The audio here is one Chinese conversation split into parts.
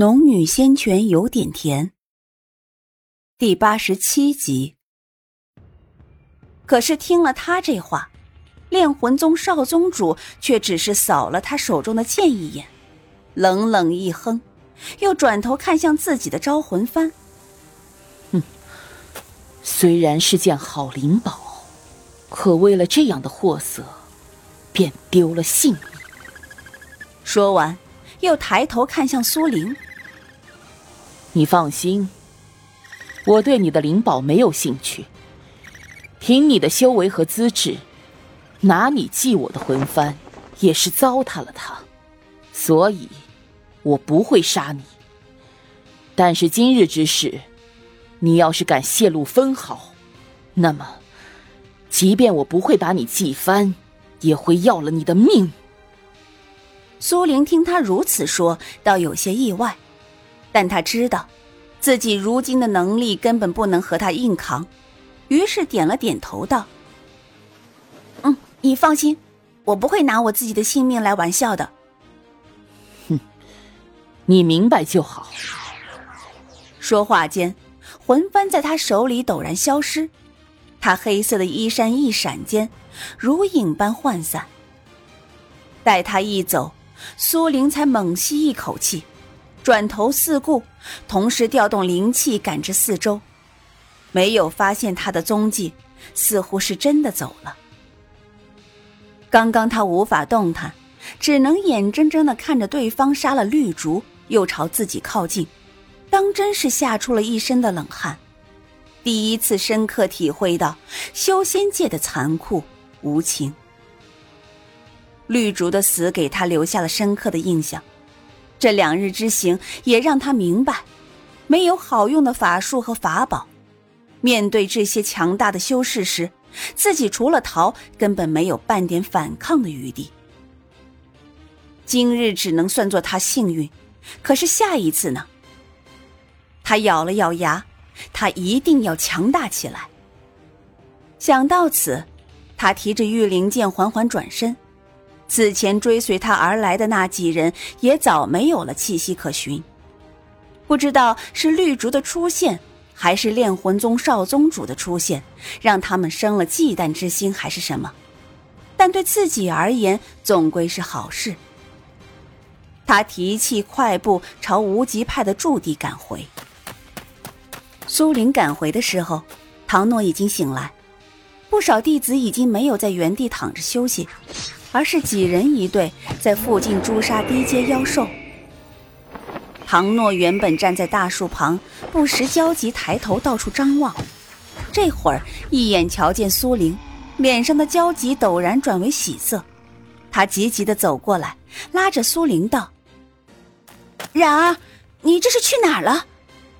农女仙泉有点甜。第八十七集。可是听了他这话，炼魂宗少宗主却只是扫了他手中的剑一眼，冷冷一哼，又转头看向自己的招魂幡。哼，虽然是件好灵宝，可为了这样的货色，便丢了性命。说完，又抬头看向苏玲。你放心，我对你的灵宝没有兴趣。凭你的修为和资质，拿你祭我的魂幡，也是糟蹋了它。所以，我不会杀你。但是今日之事，你要是敢泄露分毫，那么，即便我不会把你祭翻，也会要了你的命。苏玲听他如此说，倒有些意外。但他知道，自己如今的能力根本不能和他硬扛，于是点了点头，道：“嗯，你放心，我不会拿我自己的性命来玩笑的。”哼，你明白就好。说话间，魂幡在他手里陡然消失，他黑色的衣衫一闪间，如影般涣散。待他一走，苏玲才猛吸一口气。转头四顾，同时调动灵气感知四周，没有发现他的踪迹，似乎是真的走了。刚刚他无法动弹，只能眼睁睁的看着对方杀了绿竹，又朝自己靠近，当真是吓出了一身的冷汗，第一次深刻体会到修仙界的残酷无情。绿竹的死给他留下了深刻的印象。这两日之行也让他明白，没有好用的法术和法宝，面对这些强大的修士时，自己除了逃，根本没有半点反抗的余地。今日只能算作他幸运，可是下一次呢？他咬了咬牙，他一定要强大起来。想到此，他提着御灵剑缓缓转身。此前追随他而来的那几人也早没有了气息可寻，不知道是绿竹的出现，还是炼魂宗少宗主的出现，让他们生了忌惮之心，还是什么？但对自己而言，总归是好事。他提气快步朝无极派的驻地赶回。苏玲赶回的时候，唐诺已经醒来，不少弟子已经没有在原地躺着休息。而是几人一队在附近诛杀低阶妖兽。唐诺原本站在大树旁，不时焦急抬头到处张望，这会儿一眼瞧见苏玲，脸上的焦急陡然转为喜色。他急急的走过来，拉着苏玲道：“冉儿，你这是去哪儿了？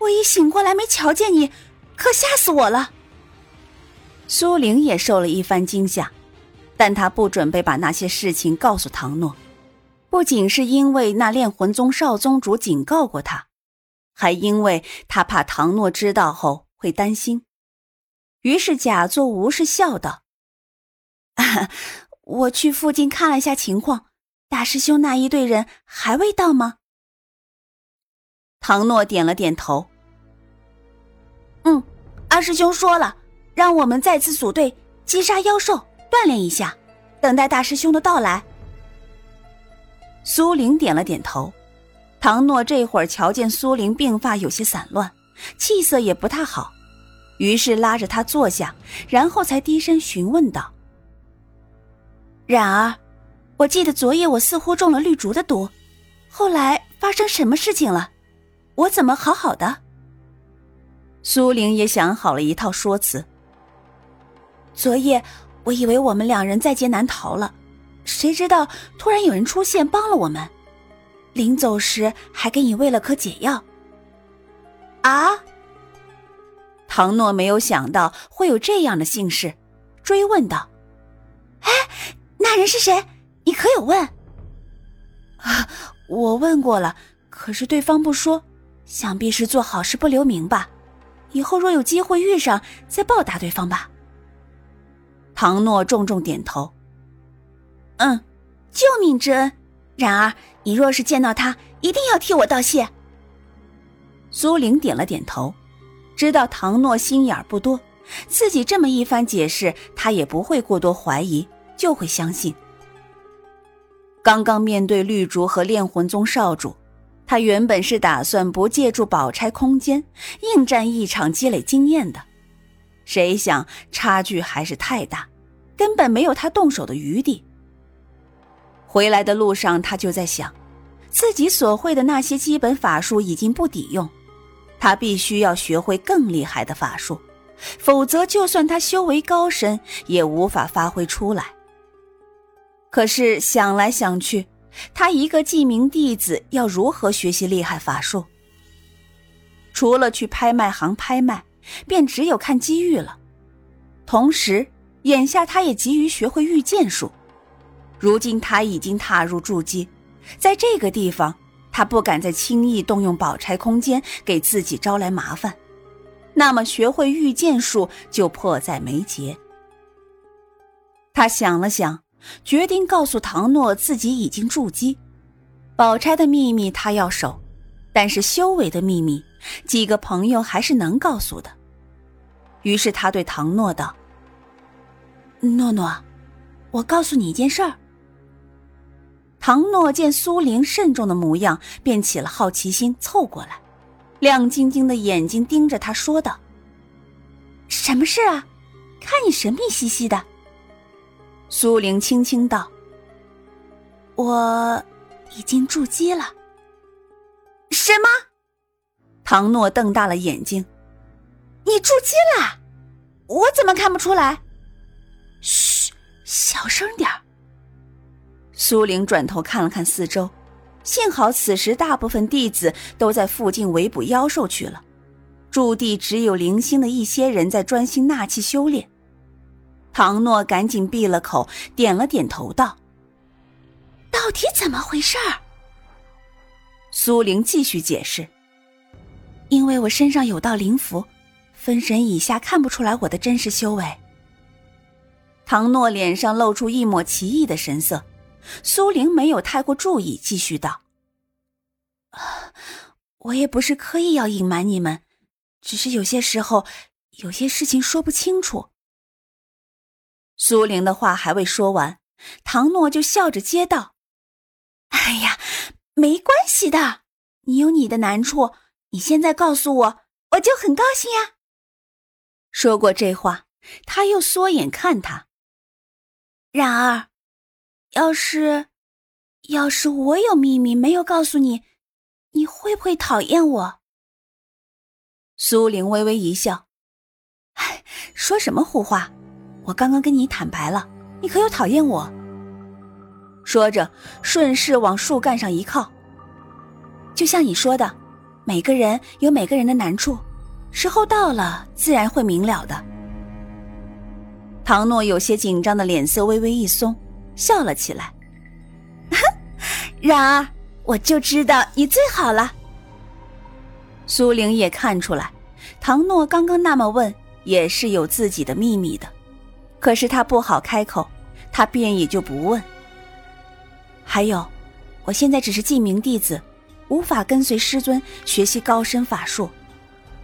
我一醒过来没瞧见你，可吓死我了。”苏玲也受了一番惊吓。但他不准备把那些事情告诉唐诺，不仅是因为那炼魂宗少宗主警告过他，还因为他怕唐诺知道后会担心，于是假作无事笑道：“ 我去附近看了一下情况，大师兄那一队人还未到吗？”唐诺点了点头：“嗯，二师兄说了，让我们再次组队击杀妖兽。”锻炼一下，等待大师兄的到来。苏玲点了点头。唐诺这会儿瞧见苏玲鬓发有些散乱，气色也不太好，于是拉着她坐下，然后才低声询问道：“冉儿，我记得昨夜我似乎中了绿竹的毒，后来发生什么事情了？我怎么好好的？”苏玲也想好了一套说辞。昨夜。我以为我们两人在劫难逃了，谁知道突然有人出现帮了我们。临走时还给你喂了颗解药。啊！唐诺没有想到会有这样的幸事，追问道：“哎，那人是谁？你可有问？”啊，我问过了，可是对方不说，想必是做好事不留名吧。以后若有机会遇上，再报答对方吧。唐诺重重点头。嗯，救命之恩，然而你若是见到他，一定要替我道谢。苏玲点了点头，知道唐诺心眼不多，自己这么一番解释，他也不会过多怀疑，就会相信。刚刚面对绿竹和炼魂宗少主，他原本是打算不借助宝钗空间应战一场积累经验的，谁想差距还是太大，根本没有他动手的余地。回来的路上，他就在想，自己所会的那些基本法术已经不抵用，他必须要学会更厉害的法术，否则就算他修为高深，也无法发挥出来。可是想来想去，他一个记名弟子要如何学习厉害法术？除了去拍卖行拍卖，便只有看机遇了。同时，眼下他也急于学会御剑术。如今他已经踏入筑基，在这个地方，他不敢再轻易动用宝钗空间给自己招来麻烦。那么，学会御剑术就迫在眉睫。他想了想。决定告诉唐诺自己已经筑基，宝钗的秘密他要守，但是修为的秘密，几个朋友还是能告诉的。于是他对唐诺道：“诺诺，我告诉你一件事儿。”唐诺见苏玲慎重的模样，便起了好奇心，凑过来，亮晶晶的眼睛盯着他说道：“什么事啊？看你神秘兮兮的。”苏玲轻轻道：“我已经筑基了。”什么？唐诺瞪大了眼睛：“你筑基了？我怎么看不出来？”嘘，小声点苏玲转头看了看四周，幸好此时大部分弟子都在附近围捕妖兽去了，驻地只有零星的一些人在专心纳气修炼。唐诺赶紧闭了口，点了点头，道：“到底怎么回事？”苏玲继续解释：“因为我身上有道灵符，分神以下看不出来我的真实修为。”唐诺脸上露出一抹奇异的神色，苏玲没有太过注意，继续道：“我也不是刻意要隐瞒你们，只是有些时候有些事情说不清楚。”苏玲的话还未说完，唐诺就笑着接道：“哎呀，没关系的，你有你的难处，你现在告诉我，我就很高兴呀。”说过这话，他又缩眼看他。然而，要是，要是我有秘密没有告诉你，你会不会讨厌我？苏玲微微一笑：“哎，说什么胡话。”我刚刚跟你坦白了，你可有讨厌我？说着，顺势往树干上一靠。就像你说的，每个人有每个人的难处，时候到了，自然会明了的。唐诺有些紧张的脸色微微一松，笑了起来。然而，我就知道你最好了。苏玲也看出来，唐诺刚刚那么问，也是有自己的秘密的。可是他不好开口，他便也就不问。还有，我现在只是记名弟子，无法跟随师尊学习高深法术。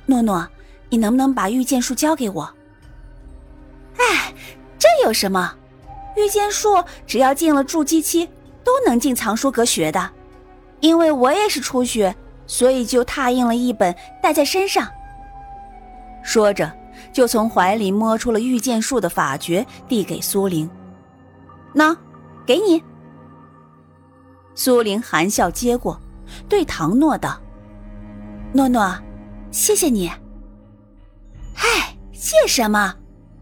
诺诺，你能不能把御剑术交给我？哎，这有什么？御剑术只要进了筑基期，都能进藏书阁学的。因为我也是初学，所以就拓印了一本带在身上。说着。就从怀里摸出了御剑术的法诀，递给苏玲。那，给你。苏玲含笑接过，对唐诺道：“诺诺，谢谢你。”“嗨，谢什么？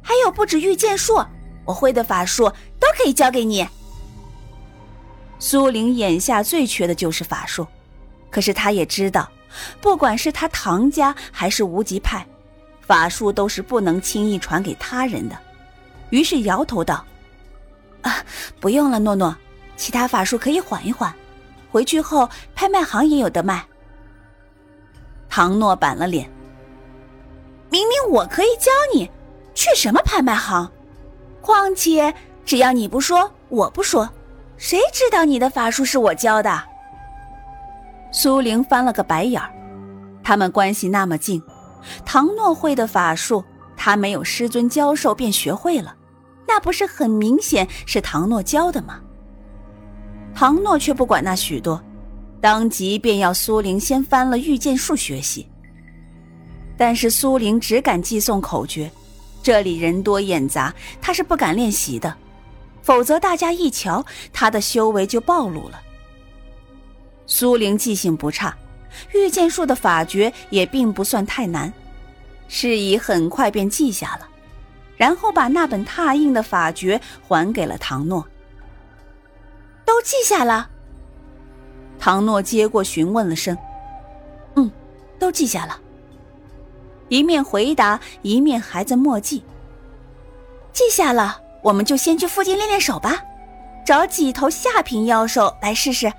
还有不止御剑术，我会的法术都可以教给你。”苏玲眼下最缺的就是法术，可是她也知道，不管是他唐家还是无极派。法术都是不能轻易传给他人的，于是摇头道：“啊，不用了，诺诺，其他法术可以缓一缓，回去后拍卖行也有得卖。”唐诺板了脸：“明明我可以教你，去什么拍卖行？况且只要你不说，我不说，谁知道你的法术是我教的？”苏玲翻了个白眼儿，他们关系那么近，唐诺会的法术，他没有师尊教授便学会了，那不是很明显是唐诺教的吗？唐诺却不管那许多，当即便要苏玲先翻了御剑术学习。但是苏玲只敢寄诵口诀，这里人多眼杂，她是不敢练习的，否则大家一瞧她的修为就暴露了。苏玲记性不差，御剑术的法诀也并不算太难，是以很快便记下了，然后把那本拓印的法诀还给了唐诺。都记下了。唐诺接过，询问了声：“嗯，都记下了。”一面回答，一面还在墨记。记下了，我们就先去附近练练手吧，找几头下品妖兽来试试。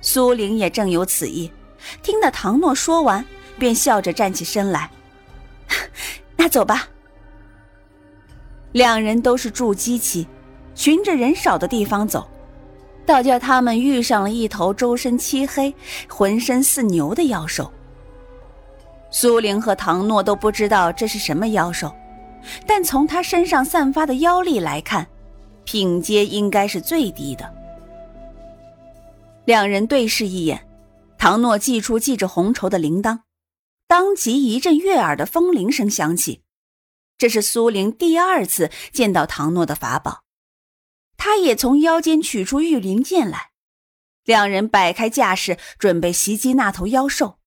苏玲也正有此意，听得唐诺说完，便笑着站起身来：“那走吧。”两人都是筑基期。循着人少的地方走，倒叫他们遇上了一头周身漆黑、浑身似牛的妖兽。苏玲和唐诺都不知道这是什么妖兽，但从他身上散发的妖力来看，品阶应该是最低的。两人对视一眼，唐诺祭出系着红绸的铃铛，当即一阵悦耳的风铃声响起。这是苏玲第二次见到唐诺的法宝。他也从腰间取出玉灵剑来，两人摆开架势，准备袭击那头妖兽。